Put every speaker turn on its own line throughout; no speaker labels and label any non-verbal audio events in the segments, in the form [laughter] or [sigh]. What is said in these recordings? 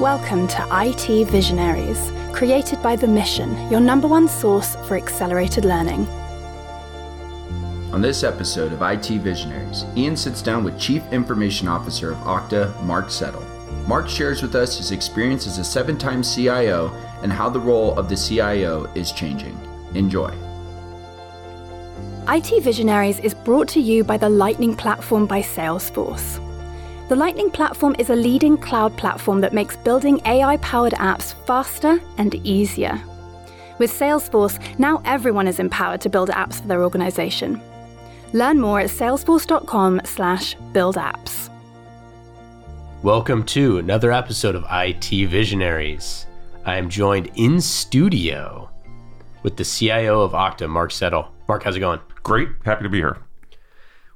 Welcome to IT Visionaries, created by The Mission, your number one source for accelerated learning.
On this episode of IT Visionaries, Ian sits down with Chief Information Officer of Okta, Mark Settle. Mark shares with us his experience as a seven time CIO and how the role of the CIO is changing. Enjoy.
IT Visionaries is brought to you by the Lightning Platform by Salesforce. The Lightning Platform is a leading cloud platform that makes building AI powered apps faster and easier. With Salesforce, now everyone is empowered to build apps for their organization. Learn more at salesforce.com/slash build apps.
Welcome to another episode of IT Visionaries. I am joined in studio with the CIO of Okta, Mark Settle. Mark, how's it going?
Great. Happy to be here.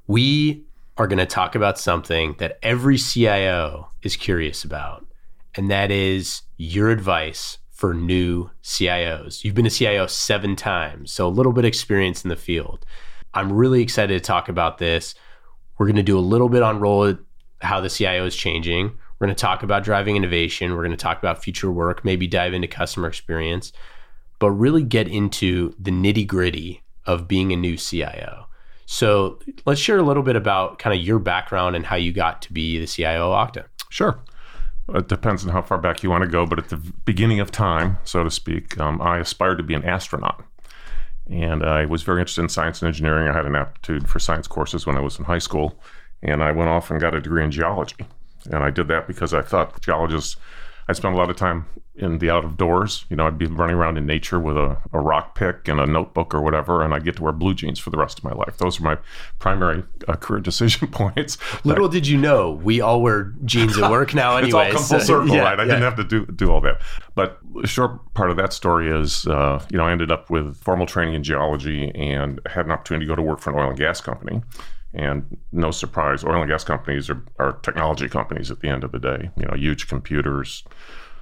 We are going to talk about something that every CIO is curious about, and that is your advice for new CIOs. You've been a CIO seven times, so a little bit of experience in the field. I'm really excited to talk about this. We're going to do a little bit on role how the CIO is changing. We're going to talk about driving innovation. We're going to talk about future work, maybe dive into customer experience, but really get into the nitty gritty of being a new CIO. So let's share a little bit about kind of your background and how you got to be the CIO of Okta.
Sure. It depends on how far back you want to go, but at the beginning of time, so to speak, um, I aspired to be an astronaut. And I was very interested in science and engineering. I had an aptitude for science courses when I was in high school. And I went off and got a degree in geology. And I did that because I thought geologists I spent a lot of time in the out of doors. You know, I'd be running around in nature with a, a rock pick and a notebook or whatever, and I'd get to wear blue jeans for the rest of my life. Those are my primary uh, career [laughs] decision points.
Little did you know, we all wear jeans at work now anyway. [laughs]
it's all come full circle, yeah, right? I yeah. didn't have to do do all that. But the short part of that story is, uh, you know, I ended up with formal training in geology and had an opportunity to go to work for an oil and gas company. And no surprise, oil and gas companies are, are technology companies at the end of the day. You know, huge computers,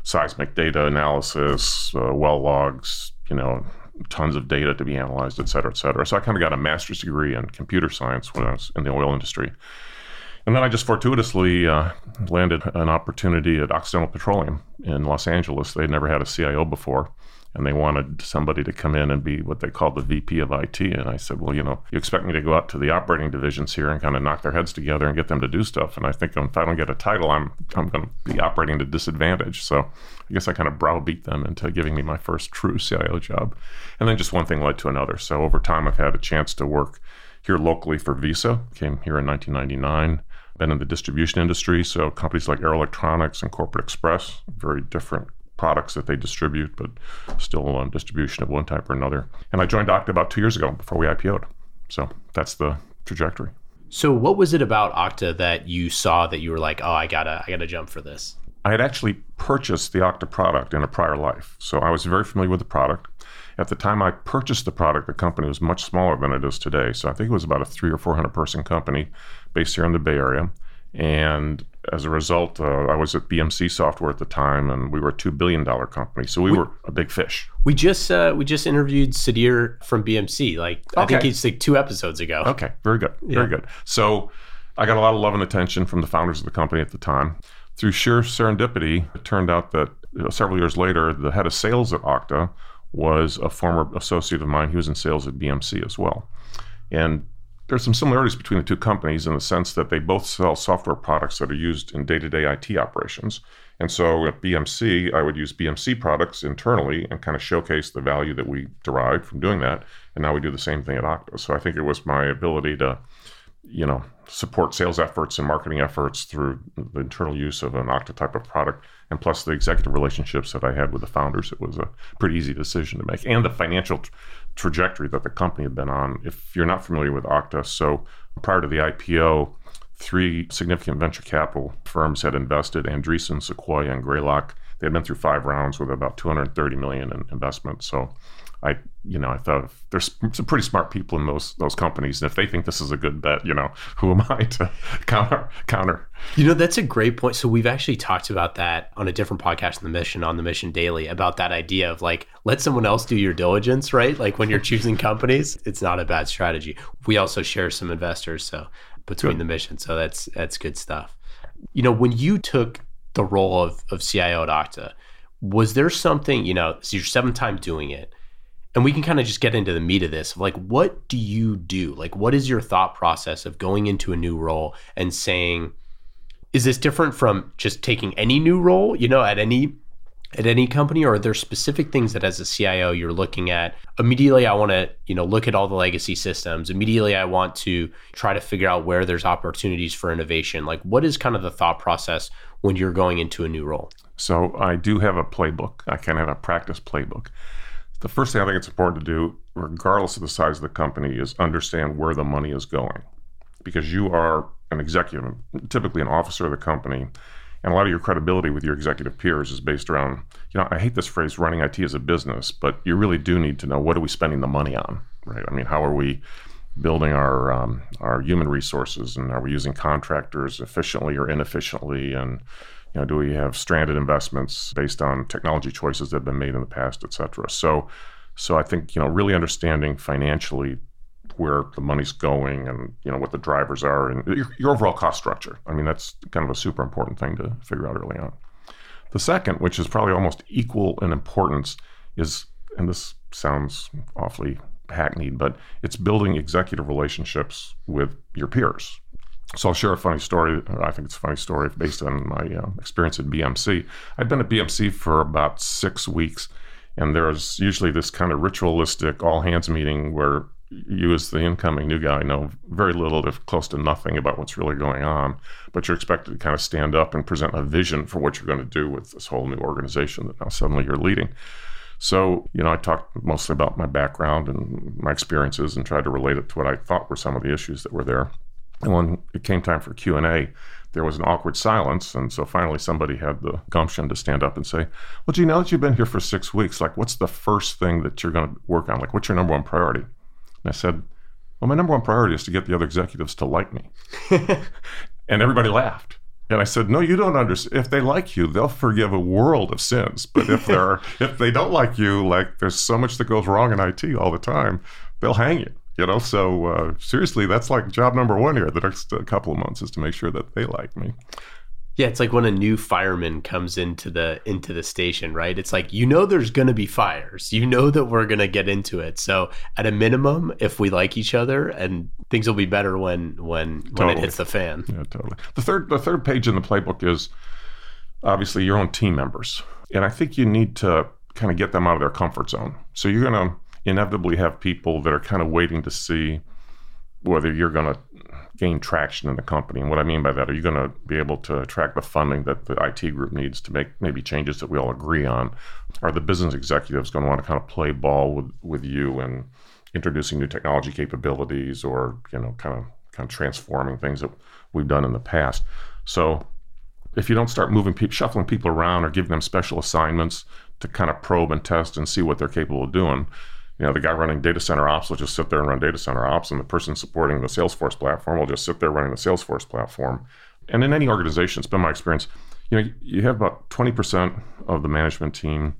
seismic data analysis, uh, well logs, you know, tons of data to be analyzed, et cetera, et cetera. So I kind of got a master's degree in computer science when I was in the oil industry. And then I just fortuitously uh, landed an opportunity at Occidental Petroleum in Los Angeles. They'd never had a CIO before and they wanted somebody to come in and be what they called the VP of IT. And I said, well, you know, you expect me to go out to the operating divisions here and kind of knock their heads together and get them to do stuff. And I think if I don't get a title, I'm I'm going to be operating at a disadvantage. So I guess I kind of browbeat them into giving me my first true CIO job. And then just one thing led to another. So over time, I've had a chance to work here locally for Visa. Came here in 1999 been in the distribution industry. So companies like Arrow Electronics and Corporate Express, very different products that they distribute, but still on distribution of one type or another. And I joined Okta about two years ago before we IPO'd. So that's the trajectory.
So what was it about Okta that you saw that you were like, oh, I gotta, I gotta jump for this?
I had actually purchased the Okta product in a prior life, so I was very familiar with the product. At the time I purchased the product, the company was much smaller than it is today. So I think it was about a three or four hundred person company based here in the Bay Area. And as a result, uh, I was at BMC Software at the time, and we were a two billion dollar company, so we, we, were a big fish.
We just uh, we just interviewed Sadir from BMC, like okay. I think it's like two episodes ago.
Okay, very good, very yeah. good. So I got a lot of love and attention from the founders of the company at the time. Through sheer serendipity, it turned out that you know, several years later, the head of sales at Okta was a former associate of mine. He was in sales at BMC as well, and there's some similarities between the two companies in the sense that they both sell software products that are used in day-to-day IT operations. And so at BMC, I would use BMC products internally and kind of showcase the value that we derived from doing that. And now we do the same thing at Okta. So I think it was my ability to, you know, support sales efforts and marketing efforts through the internal use of an Okta type of product, and plus the executive relationships that I had with the founders. It was a pretty easy decision to make, and the financial trajectory that the company had been on. If you're not familiar with Okta, so prior to the IPO, three significant venture capital firms had invested Andreessen, Sequoia, and Greylock. They had been through five rounds with about 230 million in investment. So I, you know, I thought there's some pretty smart people in those those companies, and if they think this is a good bet, you know, [laughs] who am I to [laughs] counter counter?
You know, that's a great point. So we've actually talked about that on a different podcast, in the Mission on the Mission Daily, about that idea of like let someone else do your diligence, right? Like when you're choosing [laughs] companies, it's not a bad strategy. We also share some investors, so between good. the mission, so that's that's good stuff. You know, when you took the role of, of CIO at Okta, was there something, you know, it's your seventh time doing it, and we can kind of just get into the meat of this. Like, what do you do? Like, what is your thought process of going into a new role and saying, is this different from just taking any new role, you know, at any at any company? Or are there specific things that as a CIO you're looking at? Immediately I want to you know look at all the legacy systems. Immediately I want to try to figure out where there's opportunities for innovation. Like what is kind of the thought process when you're going into a new role?
So I do have a playbook. I kind of have a practice playbook the first thing I think it's important to do regardless of the size of the company is understand where the money is going because you are an executive typically an officer of the company and a lot of your credibility with your executive peers is based around, you know, I hate this phrase running IT as a business, but you really do need to know what are we spending the money on, right? I mean, how are we building our um, our human resources and are we using contractors efficiently or inefficiently and you know do we have stranded investments based on technology choices that have been made in the past et cetera so so i think you know really understanding financially where the money's going and you know what the drivers are and your, your, overall cost structure. I mean, that's kind of a super important thing to figure out early on. The second, which is probably almost equal in importance, is and this sounds awfully hackneyed, but it's building executive relationships with your peers. So I'll share a funny story. I think it's a funny story based on my uh, experience at BMC. I'd been at BMC for about six weeks, and there's usually this kind of ritualistic all hands meeting where you as the incoming new guy know very little if close to nothing about what's really going on but you're expected to kind of stand up and present a vision for what you're going to do with this whole new organization that now suddenly you're leading so you know i talked mostly about my background and my experiences and tried to relate it to what i thought were some of the issues that were there and when it came time for q&a there was an awkward silence and so finally somebody had the gumption to stand up and say well gee now that you've been here for six weeks like what's the first thing that you're going to work on like what's your number one priority and I said, Well, my number one priority is to get the other executives to like me. [laughs] and everybody laughed. And I said, No, you don't understand. If they like you, they'll forgive a world of sins. But if they're [laughs] if they don't like you, like there's so much that goes wrong in IT all the time, they'll hang you. You know, so uh, seriously, that's like job number one here. The next uh, couple of months is to make sure that they like me.
Yeah, it's like when a new fireman comes into the into the station, right? It's like you know there's going to be fires. You know that we're going to get into it. So, at a minimum, if we like each other and things will be better when when totally. when it hits the fan.
Yeah, totally. The third the third page in the playbook is obviously your own team members. And I think you need to kind of get them out of their comfort zone. So you're going to inevitably have people that are kind of waiting to see whether you're going to gain traction in the company. And what I mean by that, are you going to be able to attract the funding that the IT group needs to make maybe changes that we all agree on? Are the business executives going to want to kind of play ball with, with you and introducing new technology capabilities or, you know, kind of kind of transforming things that we've done in the past? So if you don't start moving people, shuffling people around or giving them special assignments to kind of probe and test and see what they're capable of doing, you know, the guy running data center ops will just sit there and run data center ops, and the person supporting the Salesforce platform will just sit there running the Salesforce platform. And in any organization, it's been my experience, you know, you have about 20% of the management team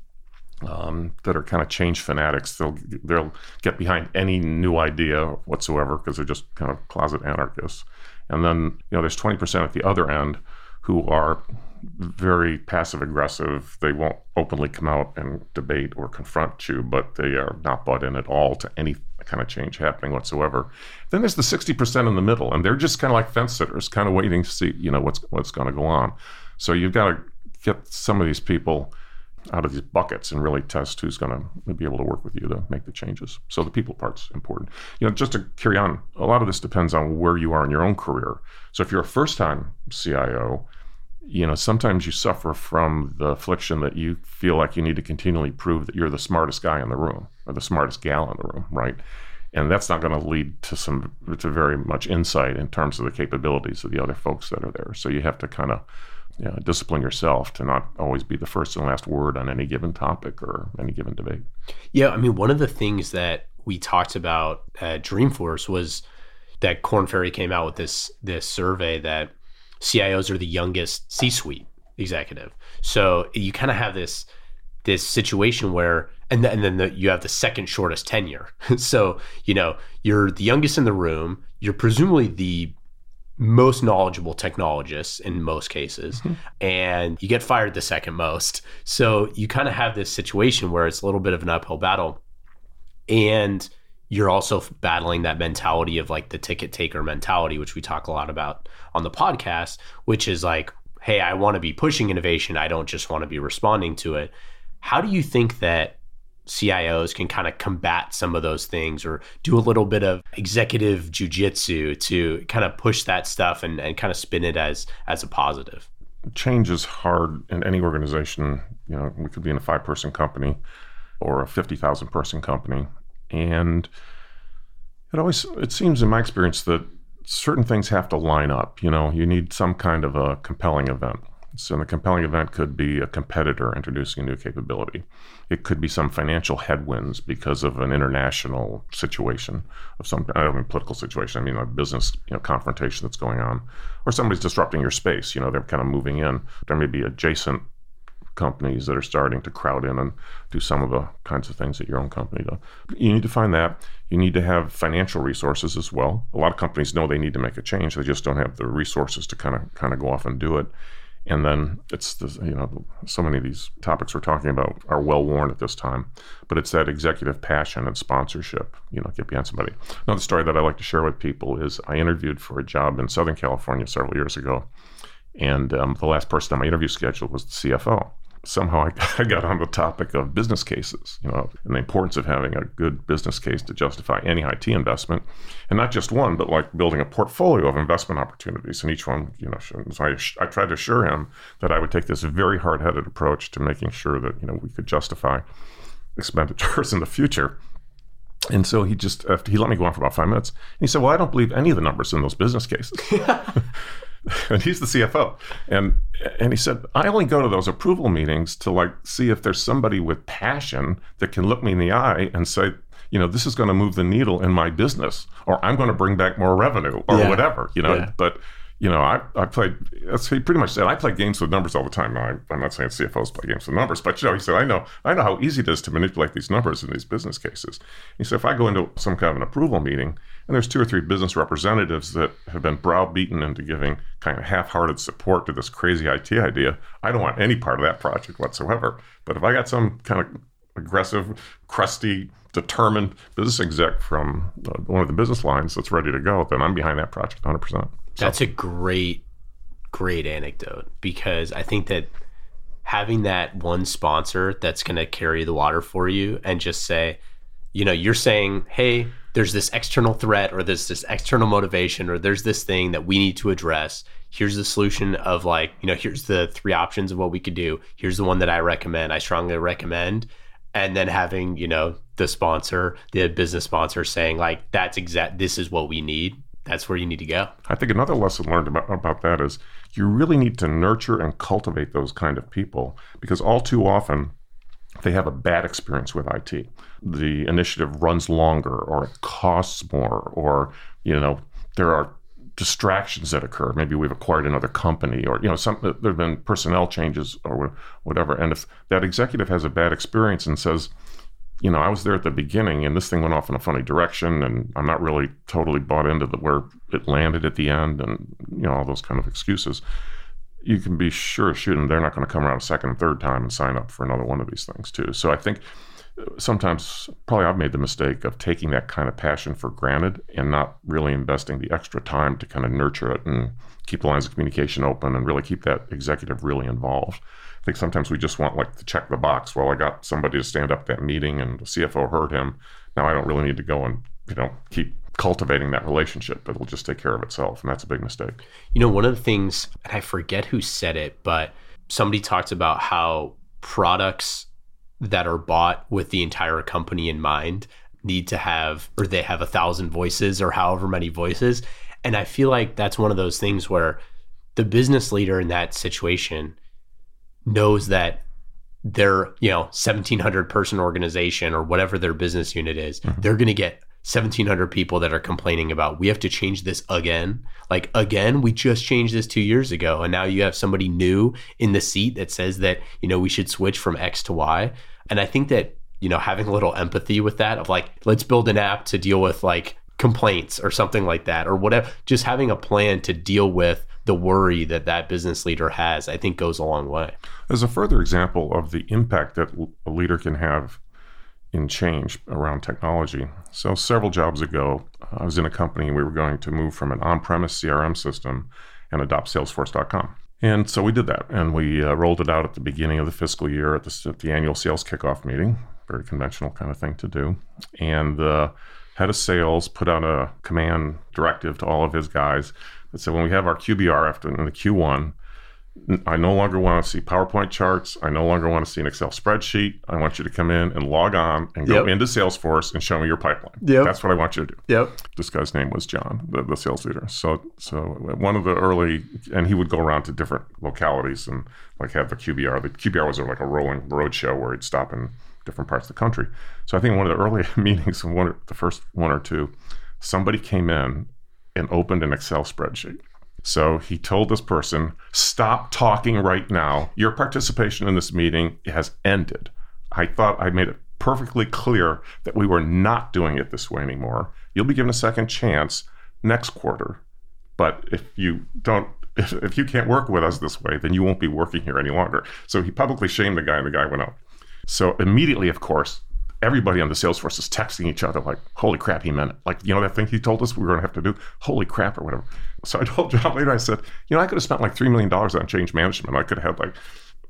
um, that are kind of change fanatics. They'll they'll get behind any new idea whatsoever because they're just kind of closet anarchists. And then you know, there's 20% at the other end who are very passive aggressive. They won't openly come out and debate or confront you, but they are not bought in at all to any kind of change happening whatsoever. Then there's the 60% in the middle, and they're just kind of like fence sitters, kind of waiting to see, you know, what's what's going to go on. So you've got to get some of these people out of these buckets and really test who's going to be able to work with you to make the changes. So the people part's important. You know, just to carry on, a lot of this depends on where you are in your own career. So if you're a first-time CIO, you know, sometimes you suffer from the affliction that you feel like you need to continually prove that you're the smartest guy in the room or the smartest gal in the room, right? And that's not going to lead to some to very much insight in terms of the capabilities of the other folks that are there. So you have to kind of you know, discipline yourself to not always be the first and last word on any given topic or any given debate.
Yeah, I mean, one of the things that we talked about at Dreamforce was that Korn Ferry came out with this this survey that CIOs are the youngest C-suite executive. So you kind of have this this situation where and, th- and then the, you have the second shortest tenure. [laughs] so, you know, you're the youngest in the room, you're presumably the most knowledgeable technologists in most cases mm-hmm. and you get fired the second most so you kind of have this situation where it's a little bit of an uphill battle and you're also battling that mentality of like the ticket taker mentality which we talk a lot about on the podcast which is like hey i want to be pushing innovation i don't just want to be responding to it how do you think that CIOs can kind of combat some of those things or do a little bit of executive jujitsu to kind of push that stuff and, and kind of spin it as as a positive.
Change is hard in any organization. You know, we could be in a five person company or a 50,000 person company. And it always, it seems in my experience that certain things have to line up. You know, you need some kind of a compelling event. So, the compelling event could be a competitor introducing a new capability. It could be some financial headwinds because of an international situation of some. I don't mean political situation. I mean a business you know confrontation that's going on, or somebody's disrupting your space. You know, they're kind of moving in. There may be adjacent companies that are starting to crowd in and do some of the kinds of things that your own company does. You need to find that. You need to have financial resources as well. A lot of companies know they need to make a change. They just don't have the resources to kind of kind of go off and do it. And then it's the, you know so many of these topics we're talking about are well worn at this time, but it's that executive passion and sponsorship. You know, get behind somebody. Another story that I like to share with people is I interviewed for a job in Southern California several years ago, and um, the last person on my interview schedule was the CFO somehow [laughs] I, got on the topic of business cases, you know, and the importance of having a good business case to justify any IT investment, and not just one, but like building a portfolio of investment opportunities. And each one, you know, so I, I tried to assure him that I would take this very hard-headed approach to making sure that you know we could justify expenditures [laughs] in the future. And so he just he let me go on for about five minutes. He said, "Well, I don't believe any of the numbers in those business cases." [laughs] [laughs] and he's the CFO. And and he said, I only go to those approval meetings to like see if there's somebody with passion that can look me in the eye and say, you know, this is going to move the needle in my business, or I'm going to bring back more revenue, or yeah. whatever, you know. Yeah. But you know, I, I played, he pretty much said, I play games with numbers all the time. Now, I, am not saying CFOs play games with numbers, but, you know, he said, I know, I know how easy it is to manipulate these numbers in these business cases. He said, if I go into some kind of an approval meeting and there's two or three business representatives that have been browbeaten into giving kind of half-hearted support to this crazy IT idea, I don't want any part of that project whatsoever. But if I got some kind of aggressive, crusty, determined business exec from uh, one of the business lines that's ready to go, then I'm behind that project 100%.
That's a great, great anecdote because I think that having that one sponsor that's going to carry the water for you and just say, you know, you're saying, hey, there's this external threat or there's this external motivation or there's this thing that we need to address. Here's the solution of like, you know, here's the three options of what we could do. Here's the one that I recommend. I strongly recommend. And then having, you know, the sponsor, the business sponsor saying like, that's exact, this is what we need that's where you need to go.
I think another lesson learned about, about that is you really need to nurture and cultivate those kind of people because all too often they have a bad experience with IT. The initiative runs longer or it costs more or you know there are distractions that occur. Maybe we've acquired another company or you know some there've been personnel changes or whatever and if that executive has a bad experience and says you know, I was there at the beginning and this thing went off in a funny direction and I'm not really totally bought into the, where it landed at the end and, you know, all those kind of excuses. You can be sure shooting they're not going to come around a second and third time and sign up for another one of these things too. So I think uh, sometimes probably I've made the mistake of taking that kind of passion for granted and not really investing the extra time to kind of nurture it and keep the lines of communication open and really keep that executive really involved think sometimes we just want like to check the box. Well, I got somebody to stand up that meeting and the CFO heard him. Now I don't really need to go and, you know, keep cultivating that relationship. It'll just take care of itself. And that's a big mistake.
You know, one of the things, and I forget who said it, but somebody talked about how products that are bought with the entire company in mind need to have, or they have a thousand voices or however many voices. And I feel like that's one of those things where the business leader in that situation knows that their you know 1700 person organization or whatever their business unit is mm-hmm. they're going to get 1700 people that are complaining about we have to change this again like again we just changed this 2 years ago and now you have somebody new in the seat that says that you know we should switch from x to y and i think that you know having a little empathy with that of like let's build an app to deal with like complaints or something like that or whatever just having a plan to deal with the worry that that business leader has i think goes a long way.
As a further example of the impact that a leader can have in change around technology. So several jobs ago i was in a company we were going to move from an on-premise crm system and adopt salesforce.com and so we did that and we uh, rolled it out at the beginning of the fiscal year at the, at the annual sales kickoff meeting very conventional kind of thing to do. And the head of sales put out a command directive to all of his guys said when we have our QBR after in the Q1, I no longer want to see PowerPoint charts. I no longer want to see an Excel spreadsheet. I want you to come in and log on and go yep. into Salesforce and show me your pipeline. Yep. That's what I want you to do.
Yep.
This guy's name was John, the, the sales leader. So, so uh, one of the early, and he would go around to different localities and like have the QBR. The QBR was like a rolling road show where he'd stop in different parts of the country. So I think one of the early [laughs] meetings, one the first one or two, somebody came in and opened an Excel spreadsheet. So he told this person, "Stop talking right now. Your participation in this meeting has ended." I thought I made it perfectly clear that we were not doing it this way anymore. You'll be given a second chance next quarter. But if you don't if, you can't work with us this way, then you won't be working here any longer. So he publicly shamed the guy and the guy went out. So immediately, of course, everybody on the Salesforce is texting each other like, holy crap, he meant it. Like, you know, that thing he told us we were going to have to do, holy crap, or whatever. So I told John later, I said, you know, I could have spent like $3 million on change management. I could have had like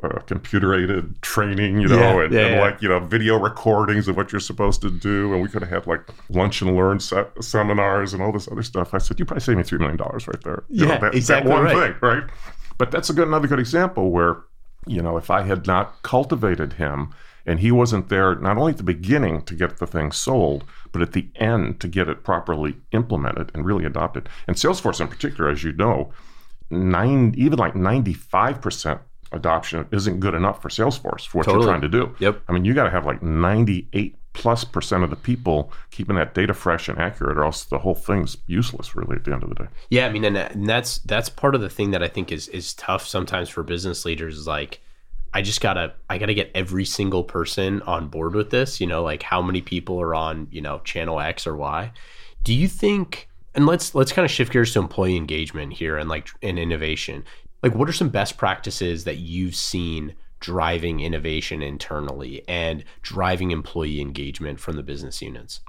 uh, computer aided training, you know, yeah, and, yeah, and yeah. like, you know, video recordings of what you're supposed to do. And we could have had like lunch and learn se- seminars and all this other stuff. I said, you probably saved me $3 million right there.
You yeah, know, that, exactly
that one
right.
thing, right? But that's a good, another good example where, you know, if I had not cultivated him, and he wasn't there not only at the beginning to get the thing sold, but at the end to get it properly implemented and really adopted. And Salesforce, in particular, as you know, nine even like ninety five percent adoption isn't good enough for Salesforce for what totally. you're trying to do.
Yep.
I mean, you got to have like ninety eight plus percent of the people keeping that data fresh and accurate, or else the whole thing's useless, really, at the end of the day.
Yeah, I mean, and, and that's that's part of the thing that I think is is tough sometimes for business leaders. Is like I just gotta I gotta get every single person on board with this. You know, like how many people are on you know channel X or Y. Do you think? And let's let's kind of shift gears to employee engagement here and like and innovation. Like, what are some best practices that you've seen driving innovation internally and driving employee engagement from the business units?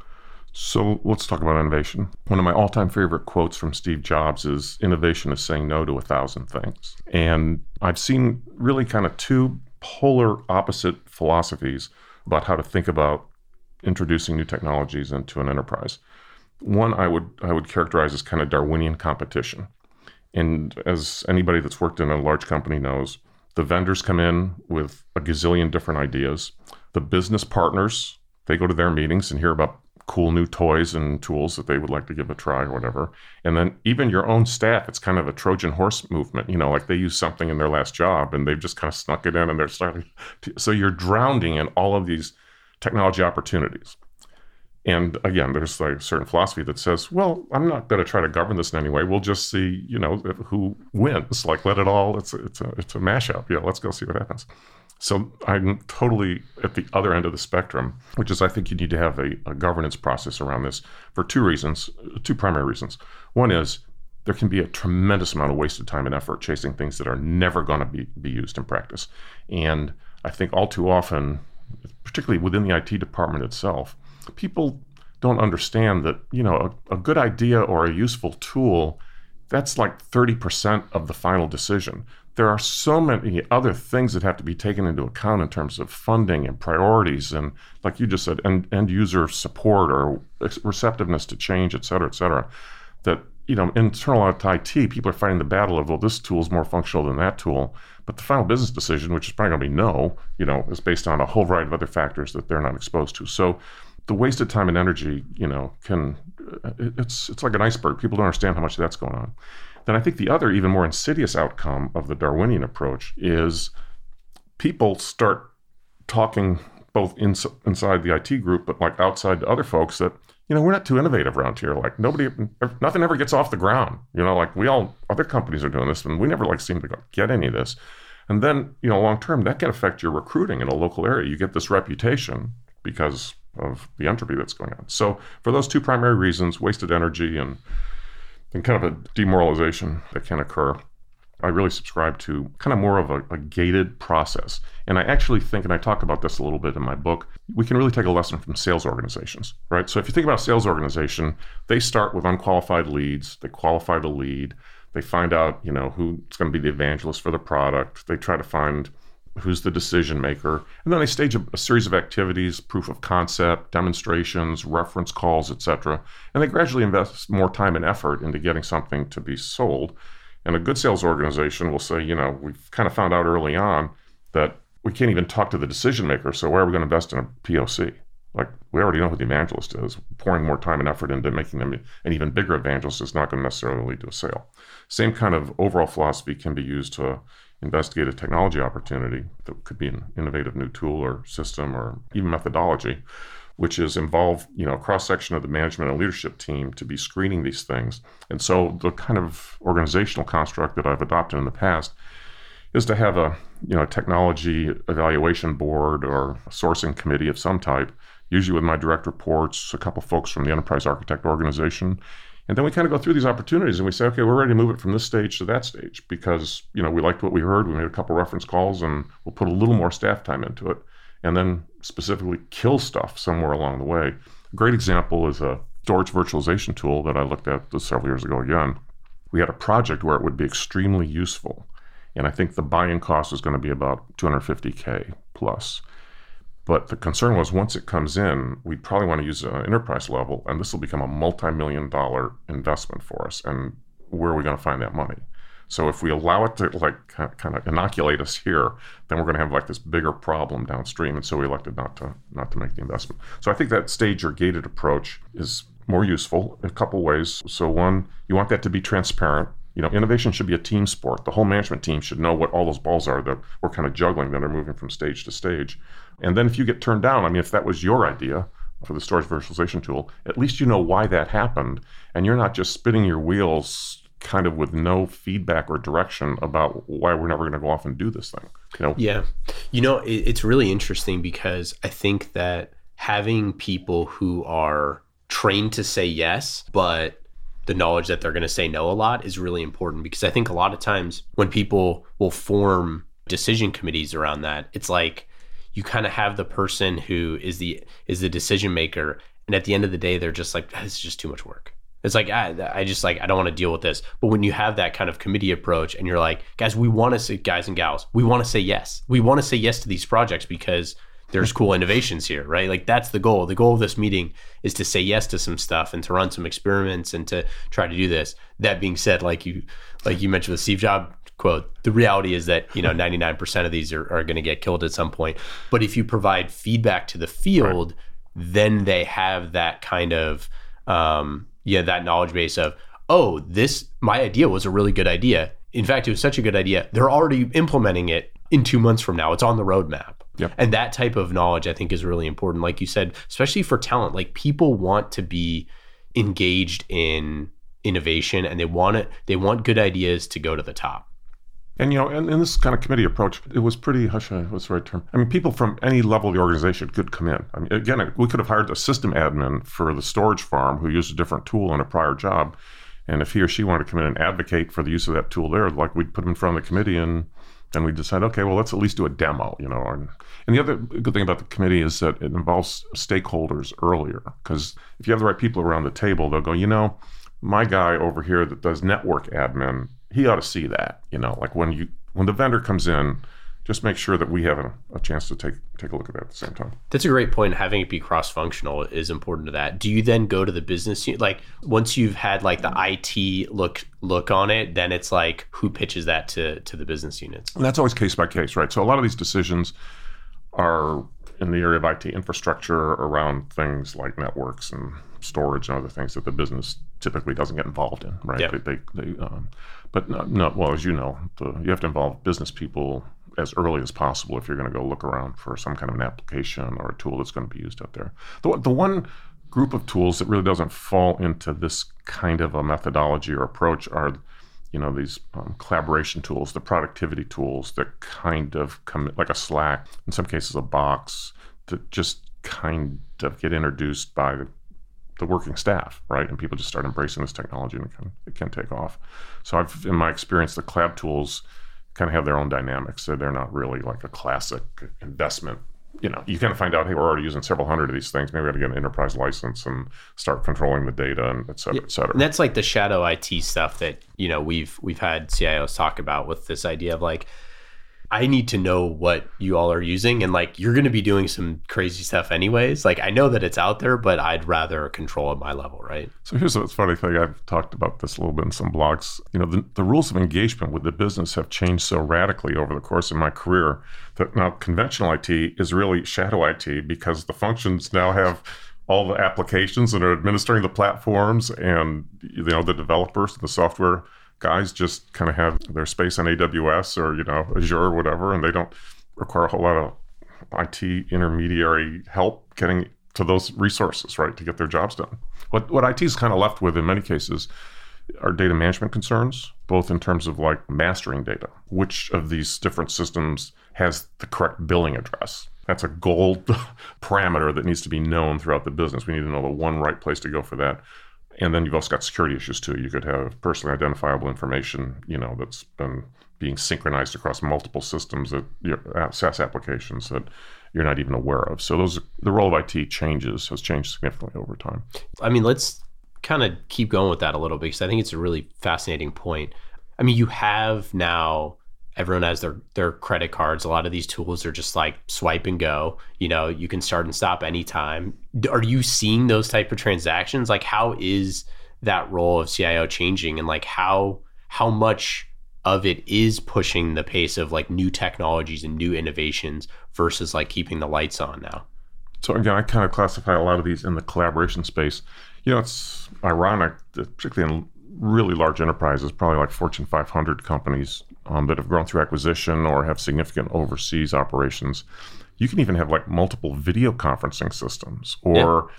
So let's talk about innovation. One of my all time favorite quotes from Steve Jobs is innovation is saying no to a thousand things. And I've seen really kind of two polar opposite philosophies about how to think about introducing new technologies into an enterprise. One I would I would characterize as kind of Darwinian competition. And as anybody that's worked in a large company knows, the vendors come in with a gazillion different ideas. The business partners, they go to their meetings and hear about cool new toys and tools that they would like to give a try or whatever. And then even your own staff, it's kind of a Trojan horse movement. You know, like they use something in their last job and they've just kind of snuck it in and they're starting. [laughs] To, so you're drowning in all of these technology opportunities. And again, there's like a certain philosophy that says, well, I'm not going to try to govern this in any way. We'll just see, you know, who wins. Like let it all. It's it's a it's a mashup. Yeah, let's go see what happens. So I'm totally at the other end of the spectrum, which is I think you need to have a, a, governance process around this for two reasons, two primary reasons. One is there can be a tremendous amount of wasted time and effort chasing things that are never going to be, be used in practice. And I think all too often, particularly within the IT department itself, people don't understand that, you know, a, a good idea or a useful tool, that's like 30% of the final decision there are so many other things that have to be taken into account in terms of funding and priorities and like you just said end, end user support or receptiveness to change et cetera et cetera that you know internal IT people are fighting the battle of well this tool is more functional than that tool. But the final business decision which is probably going to be no you know is based on a whole variety of other factors that they're not exposed to. So the wasted time and energy you know can uh, it's it's like an iceberg. People don't understand how much that's going on then I think the other, even more insidious outcome of the Darwinian approach is people start talking both in, inside the IT group, but like outside to other folks that, you know, we're not too innovative around here. Like nobody, nothing ever gets off the ground. You know, like we all, other companies are doing this and we never like seem to get any of this. And then, you know, long term, that can affect your recruiting in a local area. You get this reputation because of the entropy that's going on. So for those two primary reasons, wasted energy and and kind of a demoralization that can occur, I really subscribe to kind of more of a, a, gated process. And I actually think, and I talk about this a little bit in my book, we can really take a lesson from sales organizations, right? So if you think about a sales organization, they start with unqualified leads, they qualify the lead, they find out, you know, who's going to be the evangelist for the product, they try to find who's the decision maker. And then they stage a, a, series of activities, proof of concept, demonstrations, reference calls, etc. And they gradually invest more time and effort into getting something to be sold. And a good sales organization will say, you know, we've kind of found out early on that we can't even talk to the decision maker. So why are we going to invest in a POC? Like we already know who the evangelist is. Pouring more time and effort into making them an even bigger evangelist is not going to necessarily lead to a sale. Same kind of overall philosophy can be used to investigate a technology opportunity that could be an innovative new tool or system or even methodology, which is involve you know a cross section of the management and leadership team to be screening these things. And so the kind of organizational construct that I've adopted in the past is to have a you know technology evaluation board or sourcing committee of some type, usually with my direct reports, a couple folks from the enterprise architect organization, and then we kind of go through these opportunities and we say, okay, we're ready to move it from this stage to that stage because, you know, we liked what we heard. We made a couple reference calls and we'll put a little more staff time into it and then specifically kill stuff somewhere along the way. A great example is a storage virtualization tool that I looked at several years ago again. We had a project where it would be extremely useful. And I think the buy-in cost was going to be about 250K plus. But the concern was once it comes in, we probably want to use an enterprise level, and this will become a multi million dollar investment for us. And where are we going to find that money? So if we allow it to like kind of inoculate us here, then we're going to have like this bigger problem downstream. And so we elected not to not to make the investment. So I think that stage or gated approach is more useful in a couple ways. So one, you want that to be transparent. You know, innovation should be a team sport. The whole management team should know what all those balls are that we're kind of juggling that are moving from stage to stage. And then if you get turned down, I mean, if that was your idea for the storage virtualization tool, at least you know why that happened. And you're not just spinning your wheels kind of with no feedback or direction about why we're never going to go off and do this thing. You know?
Yeah. You know, it's really interesting because I think that having people who are trained to say yes, but the knowledge that they're going to say no a lot is really important because I think a lot of times when people will form decision committees around that, it's like you kind of have the person who is the is the decision maker and at the end of the day they're just like is just too much work. It's like ah, I, I just like i don't want to deal with this. But when you have that kind of committee approach and you're like guys we want to say guys and gals we want to say yes. We want to say yes to these projects because there's cool innovations here right? Like that's the goal. The goal of this meeting is to say yes to some stuff and to run some experiments and to try to do this. That being said like you like you mentioned the steve jobs quote the reality is that you know [laughs] 99% of these are, are going to get killed at some point. But if you provide feedback to the field right. then they have that kind of um, yeah that knowledge base of oh this my idea was a really good idea. In fact it was such a good idea. They're already implementing it in two months from now. It's on the roadmap
Yep.
And that type of knowledge, I think, is really important. Like you said, especially for talent, like people want to be engaged in innovation and they want it, they want good ideas to go to the top.
And you know, in, in this kind of committee approach, it was pretty hush. Uh, what's the right term? I mean, people from any level of the organization could come in. I mean, again, we could have hired a system admin for the storage farm who used a different tool in a prior job, and if he or she wanted to come in and advocate for the use of that tool there, like we'd put them in front of the committee and and we decide, okay, well, let's at least do a demo, you know. And, and the other good thing about the committee is that it involves stakeholders earlier, because if you have the right people around the table, they'll go, you know, my guy over here that does network admin he ought to see that. You know, like when you when the vendor comes in, just make sure that we have a, a, chance to take take a look at that at the same time.
That's a great point. Having it be cross functional is important to that. Do you then go to the business unit? Like once you've had like the IT look look on it, then it's like who pitches that to to the business units?
And that's always case by case, right? So a lot of these decisions are in the area of IT infrastructure around things like networks and storage and other things that the business typically doesn't get involved in, right?
Yep.
They, they, they um, but well, as you know, the, you have to involve business people as early as possible if you're going to go look around for some kind of an application or a tool that's going to be used out there. The, the one group of tools that really doesn't fall into this kind of a methodology or approach are you know these um, collaboration tools the productivity tools that kind of come like a slack in some cases a box that just kind of get introduced by the, the working staff, right? And people just start embracing this technology and it can, it can take off. So I've, in my experience, the collab tools kind of have their own dynamics. So they're not really like a classic investment you know, you kind of find out, hey, we're already using several hundred of these things. Maybe we got to get an enterprise license and start controlling the data and et cetera, et cetera.
And that's like the shadow IT stuff that, you know, we've we've had CIOs talk about with this idea of like, I need to know what you all are using. And like, you're going to be doing some crazy stuff anyways. Like, I know that it's out there, but I'd rather control at my level, right?
So here's a funny thing. I've talked about this a little bit in some blogs. You know, the, the rules of engagement with the business have changed so radically over the course of my career that now conventional IT is really shadow IT because the functions now have all the applications and are administering the platforms and you know the developers and the software guys just kind of have their space on AWS or you know Azure or whatever, and they don't require a whole lot of IT intermediary help getting to those resources, right, to get their jobs done. What what IT is kind of left with in many cases are data management concerns, both in terms of like mastering data. Which of these different systems has the correct billing address? That's a gold [laughs] parameter that needs to be known throughout the business. We need to know the one right place to go for that. And then you've also got security issues too. You could have personally identifiable information, you know, that's been being synchronized across multiple systems that your uh, SaaS applications that you're not even aware of. So those the role of IT changes has changed significantly over time.
I mean, let's kind of keep going with that a little bit because I think it's a really fascinating point. I mean, you have now everyone has their their credit cards. A lot of these tools are just like swipe and go. You know, you can start and stop anytime. Are you seeing those type of transactions? Like, how is that role of CIO changing, and like how how much of it is pushing the pace of like new technologies and new innovations versus like keeping the lights on now?
So again, I kind of classify a lot of these in the collaboration space. You know, it's ironic particularly in really large enterprises, probably like Fortune 500 companies um, that have grown through acquisition or have significant overseas operations. You can even have like multiple video conferencing systems or,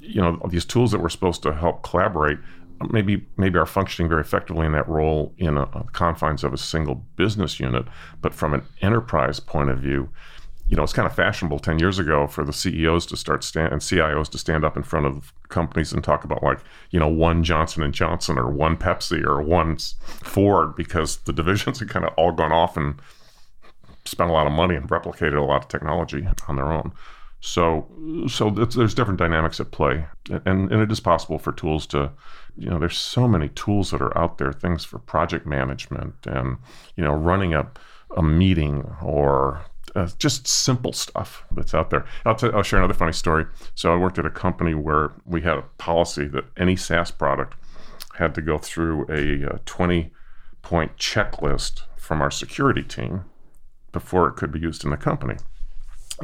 yeah. you know, these tools that were supposed to help collaborate maybe maybe are functioning very effectively in that role in a, a confines of a single business unit. But from an enterprise point of view, you know, it's kind of fashionable 10 years ago for the CEOs to start stand and CIOs to stand up in front of companies and talk about like, you know, one Johnson and Johnson or one Pepsi or one Ford because the divisions had kind of all gone off and spent a lot of money and replicated a lot of technology on their own. So, so there's different dynamics at play, and and it is possible for tools to, you know, there's so many tools that are out there, things for project management and you know running a a meeting or uh, just simple stuff that's out there. I'll, t- I'll share another funny story. So I worked at a company where we had a policy that any SaaS product had to go through a, a uh, 20 point checklist from our security team before it could be used in the company.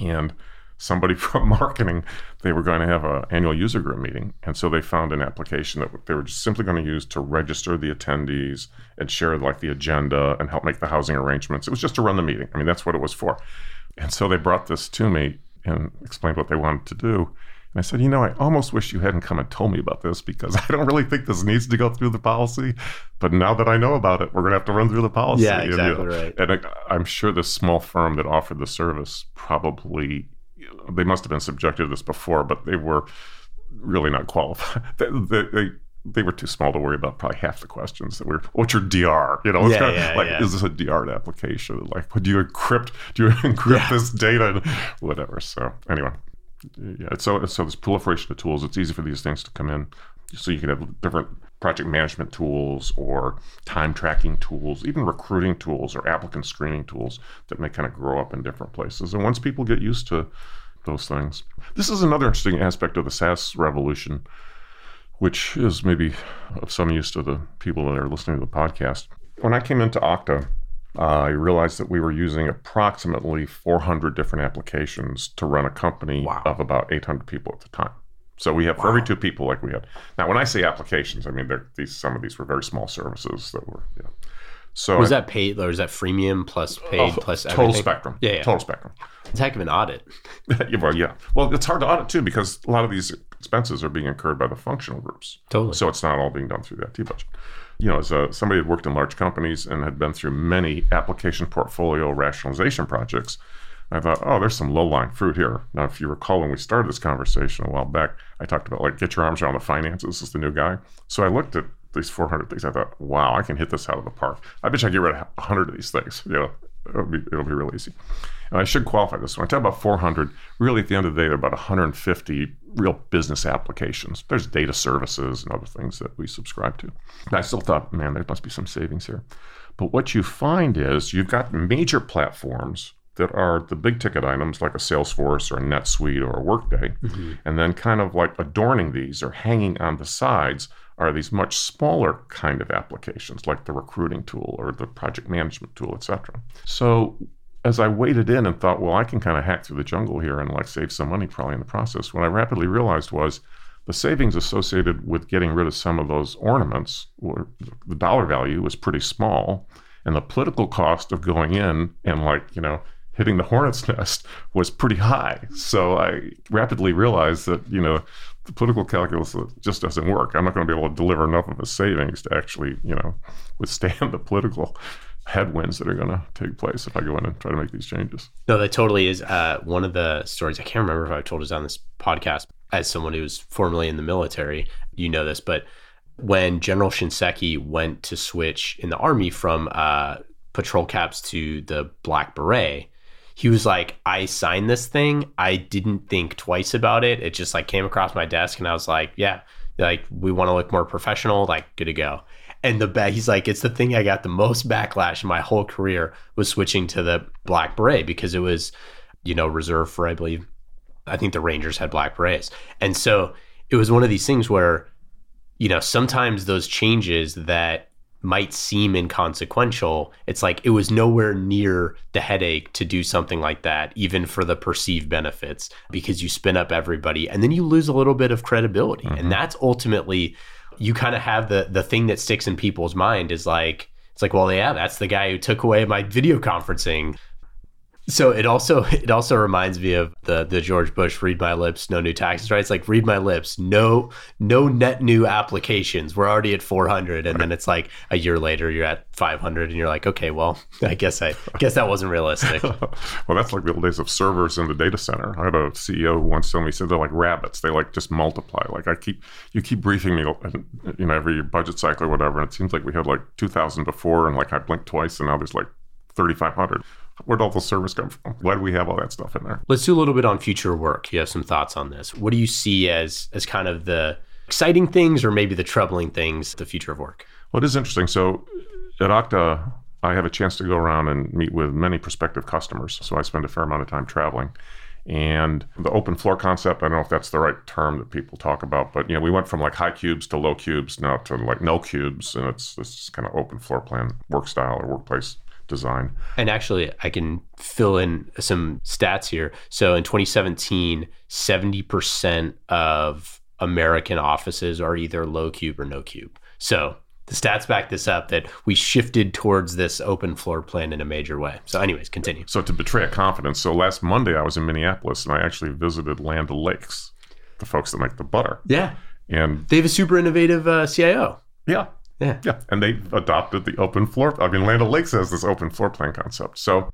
And somebody [laughs] from marketing, they were going to have an annual user group meeting. And so they found an application that they were just simply going to use to register the attendees and share like the agenda and help make the housing arrangements. It was just to run the meeting. I mean, that's what it was for. And so they brought this to me and explained what they wanted to do. And I said, you know, I almost wish you hadn't come and told me about this because [laughs] I don't really think this needs to go through the policy. But now that I know about it, we're going to have to run through the policy.
Yeah, exactly
and,
right.
And I'm sure this small firm that offered the service probably they must have been subjected to this before, but they were really not qualified. [laughs] they, they, they were too small to worry about probably half the questions that were what's your DR? You know,
it's yeah, kind [laughs] of
yeah, like
yeah.
is this a DR application? Like do you encrypt do you [laughs] encrypt this data? Whatever. So anyway. Yeah, so so this proliferation of tools, it's easy for these things to come in. So you can have different project management tools or time tracking tools, even recruiting tools or applicant screening tools that may kind of grow up in different places. And once people get used to those things, this is another interesting aspect of the SaaS revolution, which is maybe of some use to the people that are listening to the podcast. When I came into Okta, uh, I realized that we were using approximately 400 different applications to run a company
wow.
of about 800 people at the time. So we have for every two people like we had. Now, when I say applications, I mean these some of these were very small services that were. Yeah. So
was that paid or is that freemium plus paid oh, plus
total
everything?
spectrum?
Yeah, yeah,
total spectrum.
It's a heck of an audit. [laughs]
yeah, well, yeah. Well, it's hard to audit too because a lot of these expenses are being incurred by the functional groups.
Totally.
So it's not all being done through the IT budget. You know, as a, somebody had worked in large companies and had been through many application portfolio rationalization projects, I thought, oh, there's some low lying fruit here. Now, if you recall when we started this conversation a while back, I talked about like get your arms around the finances. Is the new guy. So I looked at these 400 things. I thought, wow, I can hit this out of the park. I bet you I get rid of 100 of these things. You know, it'll be it'll be real easy. And I should qualify this. When I talk about 400, really at the end of the day, there are about 150 real business applications. There's data services and other things that we subscribe to. And I still thought, man, there must be some savings here. But what you find is you've got major platforms that are the big ticket items like a Salesforce or a NetSuite or a Workday. Mm-hmm. And then kind of like adorning these or hanging on the sides are these much smaller kind of applications like the recruiting tool or the project management tool, etc. So as I waded in and thought, well, I can kind of hack through the jungle here and like save some money probably in the process, what I rapidly realized was the savings associated with getting rid of some of those ornaments, were, the dollar value was pretty small, and the political cost of going in and like you know hitting the hornet's [laughs] nest was pretty high. So I rapidly realized that you know the political calculus just doesn't work. I'm not going to be able to deliver enough of a savings to actually you know withstand [laughs] the political headwinds that are going to take place if I go in and try to make these changes.
No, that totally is uh, one of the stories. I can't remember if I told us on this podcast. As someone who's formerly in the military, you know this, but when General Shinseki went to switch in the army from uh, patrol caps to the black beret, he was like, "I signed this thing. I didn't think twice about it. It just like came across my desk, and I was like, yeah." Like we want to look more professional, like good to go. And the bet he's like, it's the thing I got the most backlash in my whole career was switching to the black beret because it was, you know, reserved for I believe, I think the Rangers had black berets, and so it was one of these things where, you know, sometimes those changes that might seem inconsequential, it's like it was nowhere near the headache to do something like that, even for the perceived benefits, because you spin up everybody and then you lose a little bit of credibility. Mm-hmm. And that's ultimately you kind of have the the thing that sticks in people's mind is like it's like well yeah that's the guy who took away my video conferencing so it also [laughs] it also reminds me of the the George Bush read my lips no new taxes right? It's like read my lips no no net new applications. We're already at 400 and then it's like a year later you're at 500 and you're like okay well [laughs] I guess I guess that wasn't realistic. [laughs]
Well that's like the old days of servers in the data center. I had a CEO who once told me said they're like rabbits. They like just multiply. Like I keep you keep briefing me uh, you know every budget cycle or whatever and it seems like we had like 2000 before and like I blinked twice and now there's like 3500 Where'd all the service come from? Why do we have all that stuff in there?
Let's do a little bit on future work. You have some thoughts on this. What do you see as as kind of the exciting things or maybe the troubling things, the future of work?
Well, it is interesting. So at Okta, I have a chance to go around and meet with many prospective customers. So I spend a fair amount of time traveling. And the open floor concept, I don't know if that's the right term that people talk about, but you know, we went from like high cubes to low cubes now to like no cubes, and it's this kind of open floor plan work style or workplace design.
And actually, I can fill in some stats here. So in 2017, 70% of American offices are either low cube or no cube. So the stats back this up that we shifted towards this open floor plan in a major way. So, anyways, continue.
So, to betray a confidence, so last Monday I was in Minneapolis and I actually visited Land O'Lakes, the folks that make the butter.
Yeah.
And
they have a super innovative uh, CIO.
Yeah.
Yeah.
Yeah. And they adopted the open floor. I mean, Land O'Lakes has this open floor plan concept. So,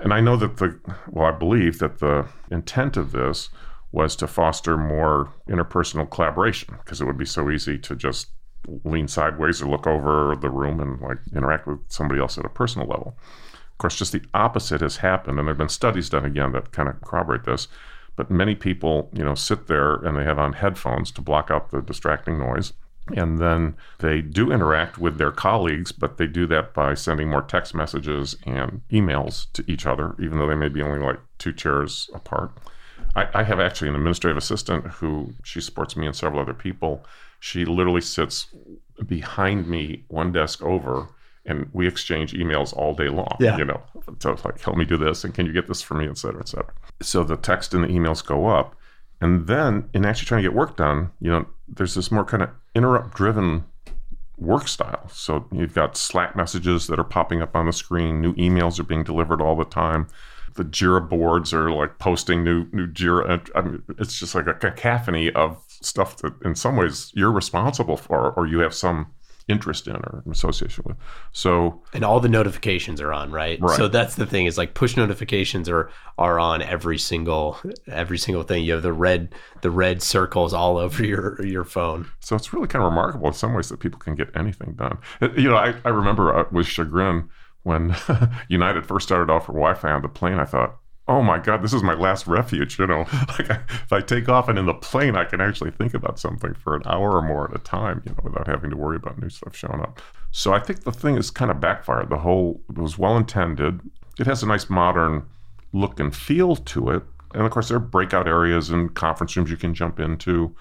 and I know that the, well, I believe that the intent of this was to foster more interpersonal collaboration because it would be so easy to just lean sideways or look over the room and like interact with somebody else at a personal level. Of course, just the opposite has happened. And there have been studies done again that kind of corroborate this. But many people, you know, sit there and they have on headphones to block out the distracting noise and then they do interact with their colleagues, but they do that by sending more text messages and emails to each other, even though they may be only like two chairs apart. I, I have actually an administrative assistant who she supports me and several other people. She literally sits behind me, one desk over, and we exchange emails all day long.
Yeah.
You know, so it's like, help me do this, and can you get this for me, et cetera, et cetera. So the text and the emails go up. And then in actually trying to get work done, you know, there's this more kind of interrupt driven work style. So you've got Slack messages that are popping up on the screen, new emails are being delivered all the time. The Jira boards are like posting new new Jira. Uh, I mean, it's just like a cacophony of stuff that, in some ways, you're responsible for, or you have some interest in or association with. So
and all the notifications are on, right?
Right.
So that's the thing is like push notifications are are on every single every single thing. You have the red the red circles all over your your phone.
So it's really kind of remarkable in some ways that people can get anything done. Uh, You know, I, I remember uh, with chagrin when [laughs] United first started offering Wi-Fi on the plane. I thought, oh my God, this is my last refuge. You know, [laughs] like I, if I take off and in the plane, I can actually think about something for an hour or more at a time, you know, without having to worry about new stuff showing up. So I think the thing is kind of backfired. The whole was well intended. It has a nice modern look and feel to it. And of course, there are breakout areas and conference rooms you can jump into.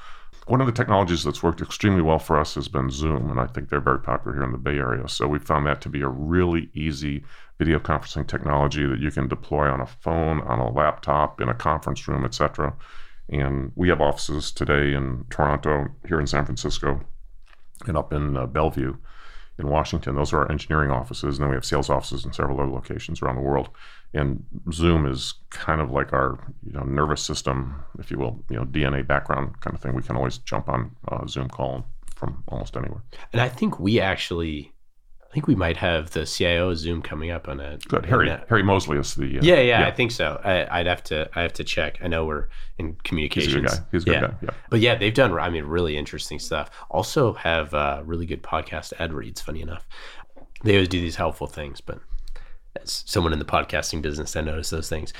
One of the technologies that's worked extremely well for us has been Zoom, and I think they're very popular here in the Bay Area. So we found that to be a really easy video conferencing technology that you can deploy on a phone, on a laptop, in a conference room, etc. And we have offices today in Toronto, here in San Francisco, and up in uh, Bellevue in Washington. Those are our engineering offices, and then we have sales offices in several other locations around the world. And Zoom is kind of like our you know nervous system, if you will, you know DNA background kind of thing. We can always jump on a Zoom call from almost anywhere.
And I think we actually I think we might have the CIO Zoom coming up on it.
Good, Harry Harry Moseley is the uh,
yeah, yeah, I think so. I, I'd have to I have to check. I know we're in communications.
He's a good guy. He's a good
yeah.
guy. Yeah.
But yeah, they've done I mean really interesting stuff. Also have uh, really good podcast ad reads. Funny enough, they always do these helpful things. But as someone in the podcasting business, I notice those things.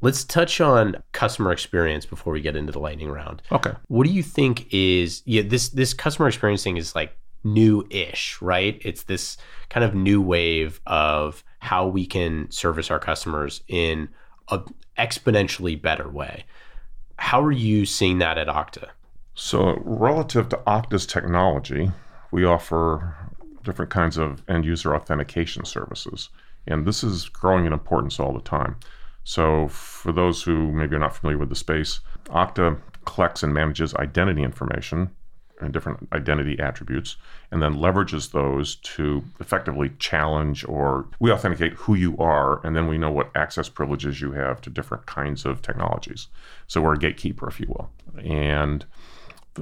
Let's touch on customer experience before we get into the lightning round.
Okay.
What do you think is yeah this this customer experience thing is like new-ish, right? It's this kind of new wave of how we can service our customers in a exponentially better way. How are you seeing that at Okta?
So relative to Okta's technology, we offer different kinds of end user authentication services. And this is growing in importance all the time. So, for those who maybe are not familiar with the space, Okta collects and manages identity information and different identity attributes, and then leverages those to effectively challenge or we authenticate who you are, and then we know what access privileges you have to different kinds of technologies. So, we're a gatekeeper, if you will. And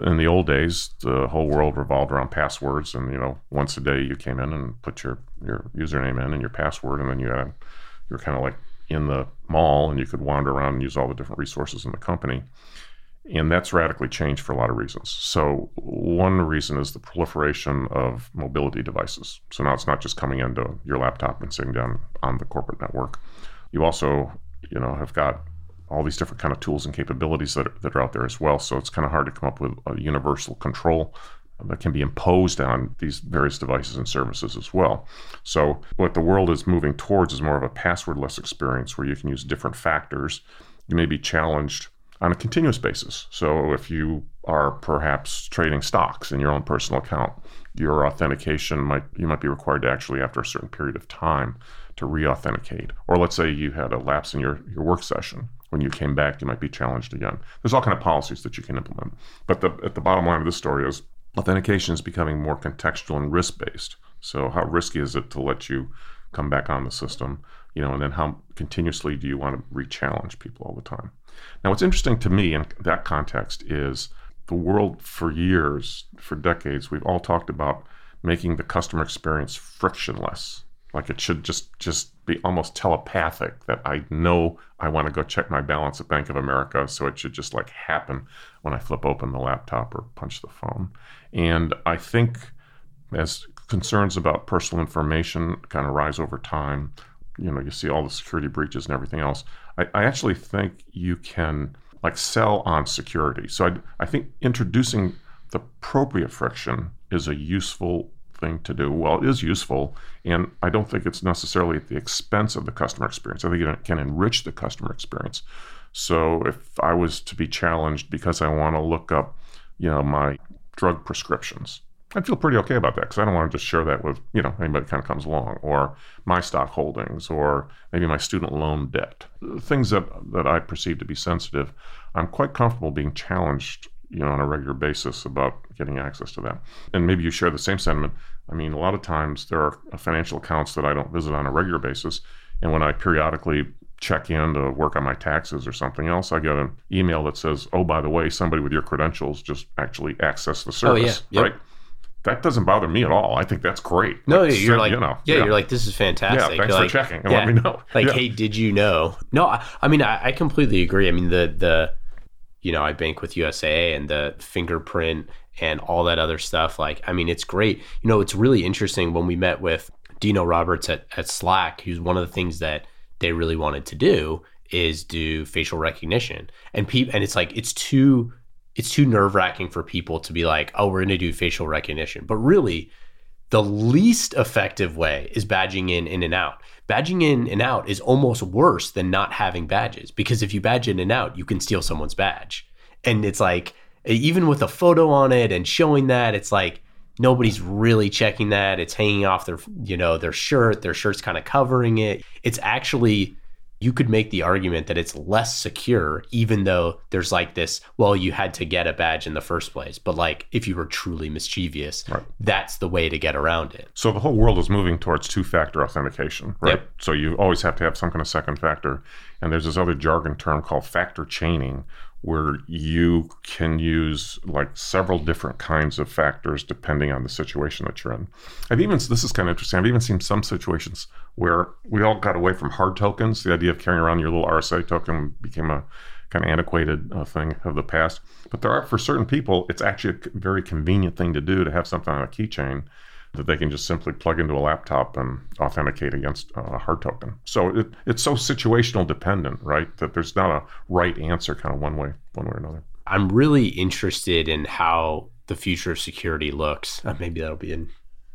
in the old days, the whole world revolved around passwords, and you know, once a day you came in and put your your username in and your password, and then you had you're kind of like in the mall, and you could wander around and use all the different resources in the company. And that's radically changed for a lot of reasons. So one reason is the proliferation of mobility devices. So now it's not just coming into your laptop and sitting down on the corporate network. You also, you know, have got all these different kind of tools and capabilities that are, that are out there as well. So it's kind of hard to come up with a universal control that can be imposed on these various devices and services as well. So what the world is moving towards is more of a passwordless experience where you can use different factors. You may be challenged on a continuous basis. So if you are perhaps trading stocks in your own personal account, your authentication might you might be required to actually after a certain period of time to re-authenticate. Or let's say you had a lapse in your, your work session when you came back, you might be challenged again. There's all kind of policies that you can implement. But the, at the bottom line of this story is authentication is becoming more contextual and risk based. So how risky is it to let you come back on the system? You know, and then how continuously do you want to re-challenge people all the time? Now, what's interesting to me in that context is the world for years, for decades, we've all talked about making the customer experience frictionless. Like it should just just be almost telepathic that I know I want to go check my balance at Bank of America, so it should just like happen when I flip open the laptop or punch the phone. And I think as concerns about personal information kind of rise over time, you know, you see all the security breaches and everything else. I, I actually think you can like sell on security. So I, I think introducing the appropriate friction is a useful thing to do. Well, it is useful, and I don't think it's necessarily at the expense of the customer experience. I think it can enrich the customer experience. So if I was to be challenged because I want to look up, you know, my drug prescriptions, I'd feel pretty okay about that because I don't want to just share that with you know anybody kind of comes along or my stock holdings or maybe my student loan debt things that that I perceive to be sensitive. I'm quite comfortable being challenged you know on a regular basis about getting access to that. And maybe you share the same sentiment. I mean, a lot of times there are financial accounts that I don't visit on a regular basis, and when I periodically check in to work on my taxes or something else, I get an email that says, "Oh, by the way, somebody with your credentials just actually accessed the service."
Oh, yeah. Yep.
Right that doesn't bother me at all. I think that's great.
No,
like,
you're like, you know, yeah, yeah, you're like, this is fantastic.
Yeah, thanks for
like,
checking and yeah, let me know.
Like, hey, did you know? No, I, I mean, I, I, completely agree. I mean, the the, you know, I bank with USAA and the fingerprint and all that other stuff. Like, I mean, it's great. You know, it's really interesting when we met with Dino Roberts at at Slack, who's one of the things that they really wanted to do is do facial recognition, and people, and it's like it's too it's too nerve wracking for people to be like, oh, we're to do facial recognition. But really, the least effective way is badging in, in and out. Badging in and out is almost worse than not having badges because if you badge in and out, you can steal someone's badge. And it's like, even with a photo on it and showing that, it's like, nobody's really checking that. It's hanging off their, you know, their shirt. Their shirt's kind of covering it. It's actually you could make the argument that it's less secure, even though there's like this, well, you had to get a badge in the first place. But like if you were truly mischievous, right. that's the way to get around it.
So the whole world is moving towards two factor authentication, right? Yep. So you always have to have some kind of second factor. And there's this other jargon term called factor chaining, where you can use like several different kinds of factors depending on the situation that you're in. I've even this is kind of interesting. I've even seen some situations where we all got away from hard tokens. The idea of carrying around your little RSA token became a kind of antiquated uh, thing of the past. But there are for certain people, it's actually a very convenient thing to do to have something on a keychain that they can just simply plug into a laptop and authenticate against a hard token. So it, it's so situational dependent, right? That there's not a right answer kind of one way, one way or another.
I'm really interested in how the future of security looks. Uh, maybe that'll be a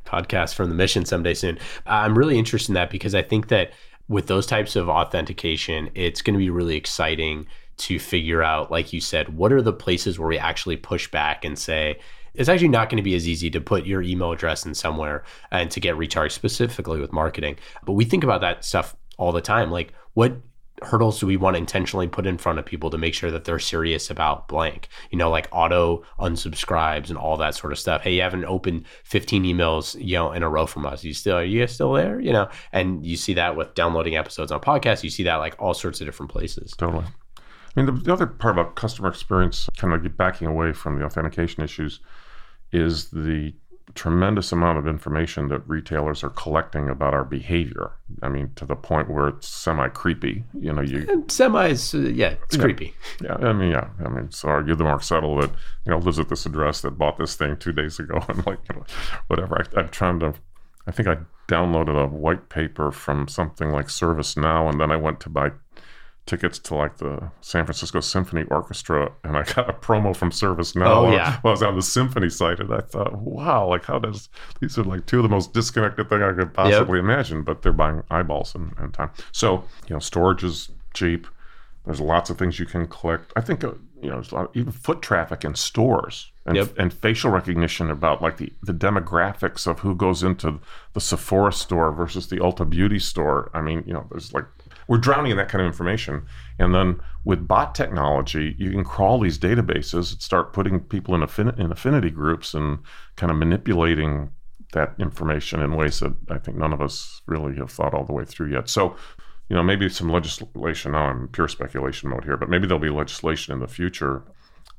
podcast from the mission someday soon. I'm really interested in that because I think that with those types of authentication, it's going to be really exciting to figure out, like you said, what are the places where we actually push back and say, it's actually not going to be as easy to put your email address in somewhere and to get recharged specifically with marketing. But we think about that stuff all the time. Like, what hurdles do we want to intentionally put in front of people to make sure that they're serious about blank? You know, like auto unsubscribes and all that sort of stuff. Hey, you haven't opened 15 emails, you know, in a row from us. You still are you still there? You know, and you see that with downloading episodes on podcasts. You see that like all sorts of different places.
Totally. I mean, the, the other part about customer experience, kind of backing away from the authentication issues, is the tremendous amount of information that retailers are collecting about our behavior. I mean, to the point where it's semi creepy. You know, you
semi is uh, yeah, it's
yeah,
creepy.
Yeah, I mean, yeah, I mean, so you the Mark Settle that you know lives at this address that bought this thing two days ago [laughs] and like you know, whatever. I, I'm trying to. I think I downloaded a white paper from something like ServiceNow, and then I went to buy tickets to like the San Francisco Symphony Orchestra, and I got a promo from ServiceNow
oh,
while,
yeah.
while I was on the symphony site, and I thought, wow, like how does these are like two of the most disconnected thing I could possibly yep. imagine, but they're buying eyeballs and, and time. So you know, storage is cheap. There's lots of things you can collect. I think uh, you know, there's a lot of, even foot traffic in stores and,
yep.
and facial recognition about like the, the demographics of who goes into the Sephora store versus the Ulta Beauty store. I mean, you know, there's like we're drowning in that kind of information. And then with bot technology, you can crawl these databases start putting people in, affin- in affinity groups and kind of manipulating that information in ways that I think none of us really have thought all the way through yet. So, you know, maybe some legislation. Now I'm pure speculation mode here, but maybe there'll be legislation in the future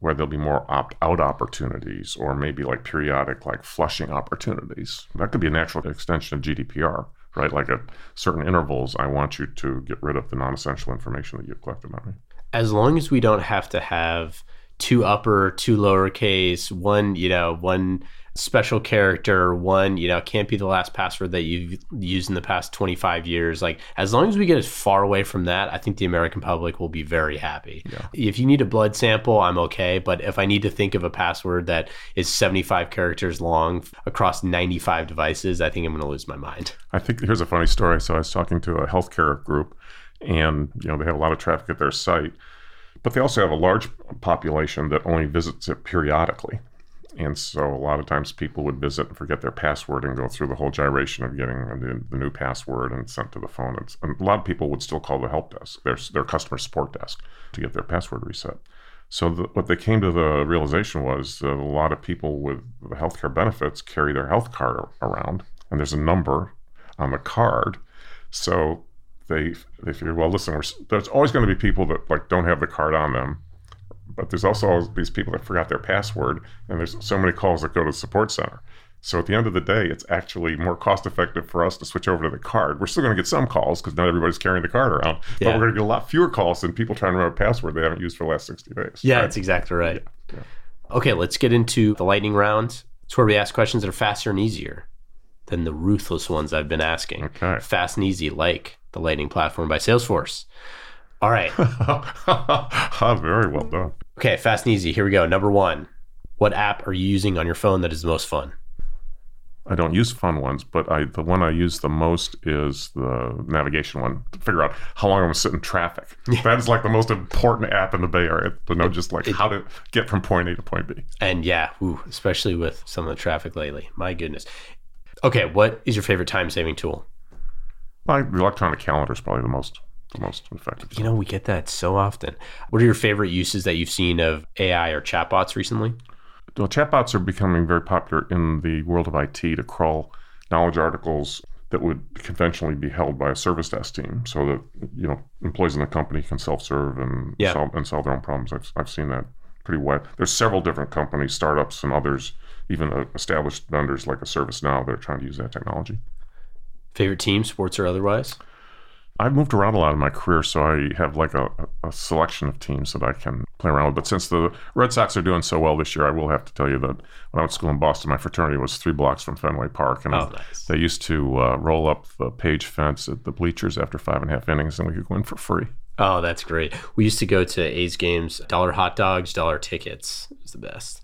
where there'll be more opt out opportunities or maybe like periodic like flushing opportunities. That could be a natural extension of GDPR right? Like at certain intervals, I want you to get rid of the non essential information that you've collected about me.
As long as we don't have to have two upper, two lowercase, one, you know, one special character, one, you know, can't be the last password that you've used in the past 25 years. Like, as long as we get as far away from that, I think the American public will be very happy.
Yeah.
If you need a blood sample, I'm okay. But if I need to think of a password that is 75 characters long across 95 devices, I think I'm going to lose my mind.
I think here's a funny story. So I was talking to a healthcare group, and, you know, they have a lot of traffic at their site. But they also have a large population that only visits it periodically. And so a lot of times people would visit and forget their password and go through the whole gyration of getting the, the new password and sent to the phone. And, and, a lot of people would still call the help desk, their, their customer support desk, to get their password reset. So the, what they came to the realization was that a lot of people with healthcare benefits carry their health card around, and there's a number on the card. So they they figured, well, listen, there's always going to be people that like don't have the card on them but there's also these people that forgot their password, and there's so many calls that go to the support center. So at the end of the day, it's actually more cost effective for us to switch over to the card. We're still going to get some calls because not everybody's carrying the card around, yeah. but we're going to get a lot fewer calls than people trying to remember a password they haven't used for the last 60 days.
Yeah, right? that's exactly right. Yeah. Yeah. Okay, let's get into the lightning round. It's where we ask questions that are faster and easier than the ruthless ones I've been asking.
Okay.
Fast and easy, like the Lightning platform by Salesforce. All right. [laughs]
Ah, very well done.
Okay, fast and easy. Here we go. Number one. What app are you using on your phone that is the most fun?
I don't use fun ones, but I the one I use the most is the navigation one to figure out how long I'm gonna sit in traffic. [laughs] that is like the most important app in the Bay Area to know just like it, how to get from point A to point B.
And yeah, ooh, especially with some of the traffic lately. My goodness. Okay, what is your favorite time saving tool?
My electronic calendar is probably the most the most effective.
You know, we get that so often. What are your favorite uses that you've seen of AI or chatbots recently?
Well, chatbots are becoming very popular in the world of IT to crawl knowledge articles that would conventionally be held by a service desk team, so that you know employees in the company can self-serve and yeah. solve and solve their own problems. I've, I've seen that pretty wide. There's several different companies, startups, and others, even uh, established vendors like a ServiceNow that are trying to use that technology.
Favorite team, sports or otherwise?
I've moved around a lot in my career, so I have like a, a, selection of teams that I can play around with. But since the Red Sox are doing so well this year, I will have to tell you that when I was to school in Boston, my fraternity was three blocks from Fenway Park, and
oh, nice.
they used to uh, roll up the page fence at the bleachers after five and a half innings, and we could go in for free.
Oh, that's great. We used to go to A's games, dollar hot dogs, dollar tickets. It was the best.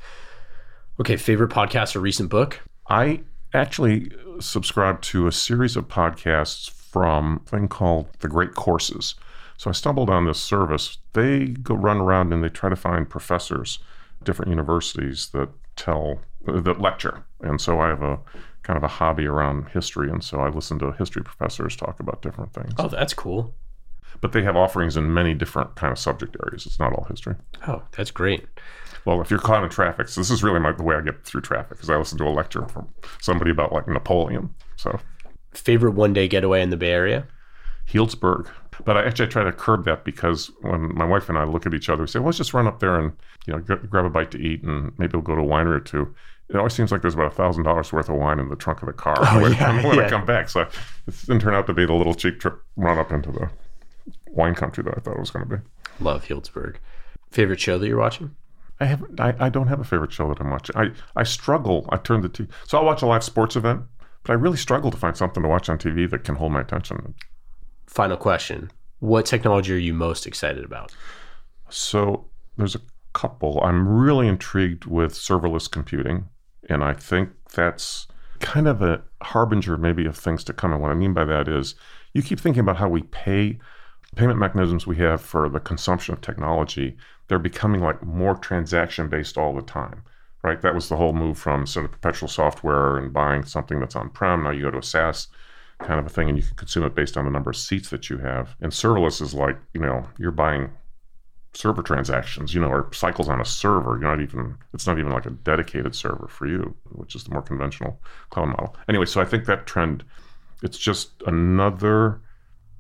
Okay, favorite podcast or recent book?
I actually subscribe to a series of podcasts from a thing called the Great Courses. So I stumbled on this service. They go run around and they try to find professors, different universities that tell uh, that lecture. And so I have a kind of a hobby around history, and so I listen to history professors talk about different things.
Oh, that's cool.
But they have offerings in many different kind of subject areas. It's not all history.
Oh, that's great.
Well, if you're caught in traffic, so this is really my, the way I get through traffic, because I listen to a lecture from somebody about like Napoleon. So
favorite one day getaway in the Bay Area?
Healdsburg. But I actually I try to curb that because when my wife and I look at each other, we say, well, let's just run up there and you know g- grab a bite to eat and maybe we'll go to a winery or two. It always seems like there's about a thousand dollars worth of wine in the trunk of the car oh, when, yeah, [laughs] when yeah. I come back. So it didn't turn out to be the little cheap trip run up into the wine country that I thought it was going to be.
Love Healdsburg. Favorite show that you're watching?
I have I, I don't have a favorite show that I'm watching. I, I struggle. I turn the TV. So I'll watch a live sports event but I really struggle to find something to watch on TV that can hold my attention.
Final question What technology are you most excited about?
So there's a couple. I'm really intrigued with serverless computing, and I think that's kind of a harbinger maybe of things to come. And what I mean by that is you keep thinking about how we pay payment mechanisms we have for the consumption of technology, they're becoming like more transaction based all the time right? That was the whole move from sort of perpetual software and buying something that's on prem. Now you go to a SaaS kind of a thing and you can consume it based on the number of seats that you have. And serverless is like, you know, you're buying server transactions, you know, or cycles on a server. You're not even, it's not even like a dedicated server for you, which is the more conventional cloud model. Anyway, so I think that trend, it's just another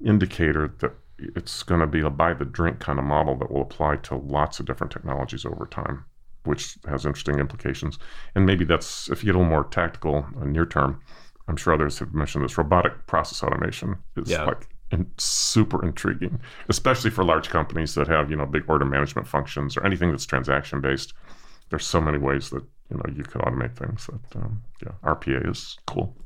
indicator that it's going to be a buy the drink kind of model that will apply to lots of different technologies over time which has interesting implications. And maybe that's, if you get a little more tactical uh, near term, I'm sure others have mentioned this robotic process automation is yeah. like in, super intriguing, especially for large companies that have, you know, big order management functions or anything that's transaction based. There's so many ways that, you know, you could automate things that, um, yeah, RPA is cool.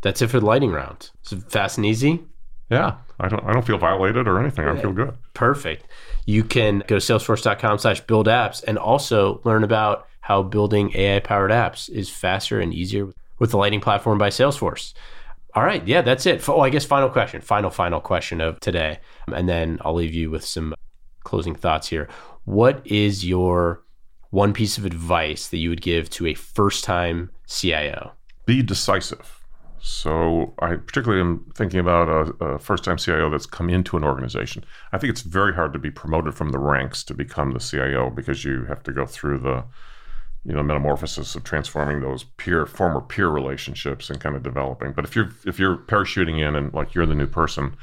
That's it for the lightning round. Is it fast and easy?
Yeah, I don't I don't feel violated or anything. I feel good.
Perfect. You can go to salesforce.com slash build apps and also learn about how building AI powered apps is faster and easier with the Lightning platform by Salesforce. All right. Yeah, that's it. Oh, I guess final question, final, final question of today. And then I'll leave you with some closing thoughts here. What is your one piece of advice that you would give to a first time CIO?
Be decisive so I particularly am thinking about a, a first-time CIO that's come into an organization. I think it's very hard to be promoted from the ranks to become the CIO because you have to go through the you know metamorphosis of transforming those peer former peer relationships and kind of developing. But if you're if you're parachuting in and like you're the new person,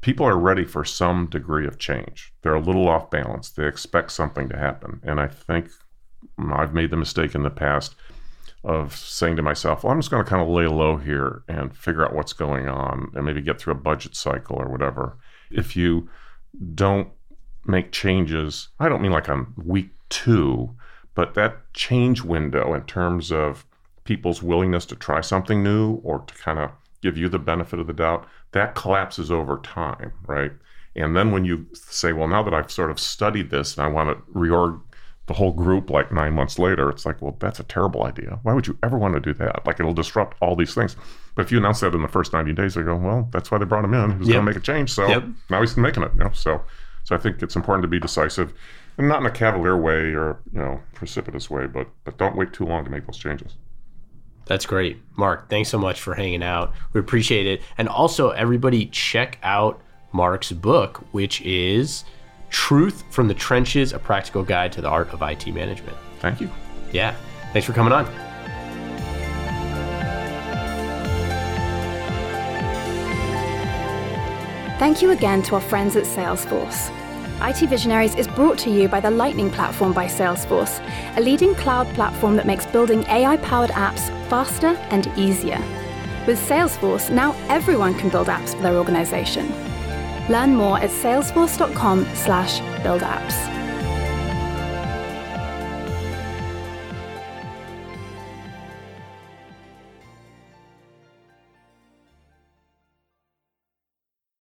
people are ready for some degree of change. They're a little off balance. They expect something to happen, and I think I've made the mistake in the past of saying to myself, well, I'm just going to kind of lay low here and figure out what's going on and maybe get through a budget cycle or whatever. If you don't make changes, I don't mean like on week two, but that change window in terms of people's willingness to try something new or to kind of give you the benefit of the doubt, that collapses over time, right? And then when you say, well, now that I've sort of studied this and I want to reorg the whole group like nine months later, it's like, well, that's a terrible idea. Why would you ever want to do that? Like it'll disrupt all these things. But if you announce that in the first 90 days, they go, well, that's why they brought him in. He was yep. going to make a change. So yep. now he's making it. You know? So so I think it's important to be decisive and not in a cavalier way or, you know, precipitous way, but but don't wait too long to make those changes.
That's great. Mark, thanks so much for hanging out. We appreciate it. And also everybody check out Mark's book, which is Truth from the Trenches A Practical Guide to the Art of IT Management.
Thank you.
Yeah. Thanks for coming on.
Thank you again to our friends at Salesforce. IT Visionaries is brought to you by the Lightning Platform by Salesforce, a leading cloud platform that makes building AI powered apps faster and easier. With Salesforce, now everyone can build apps for their organization. Learn more at salesforce.com/buildapps.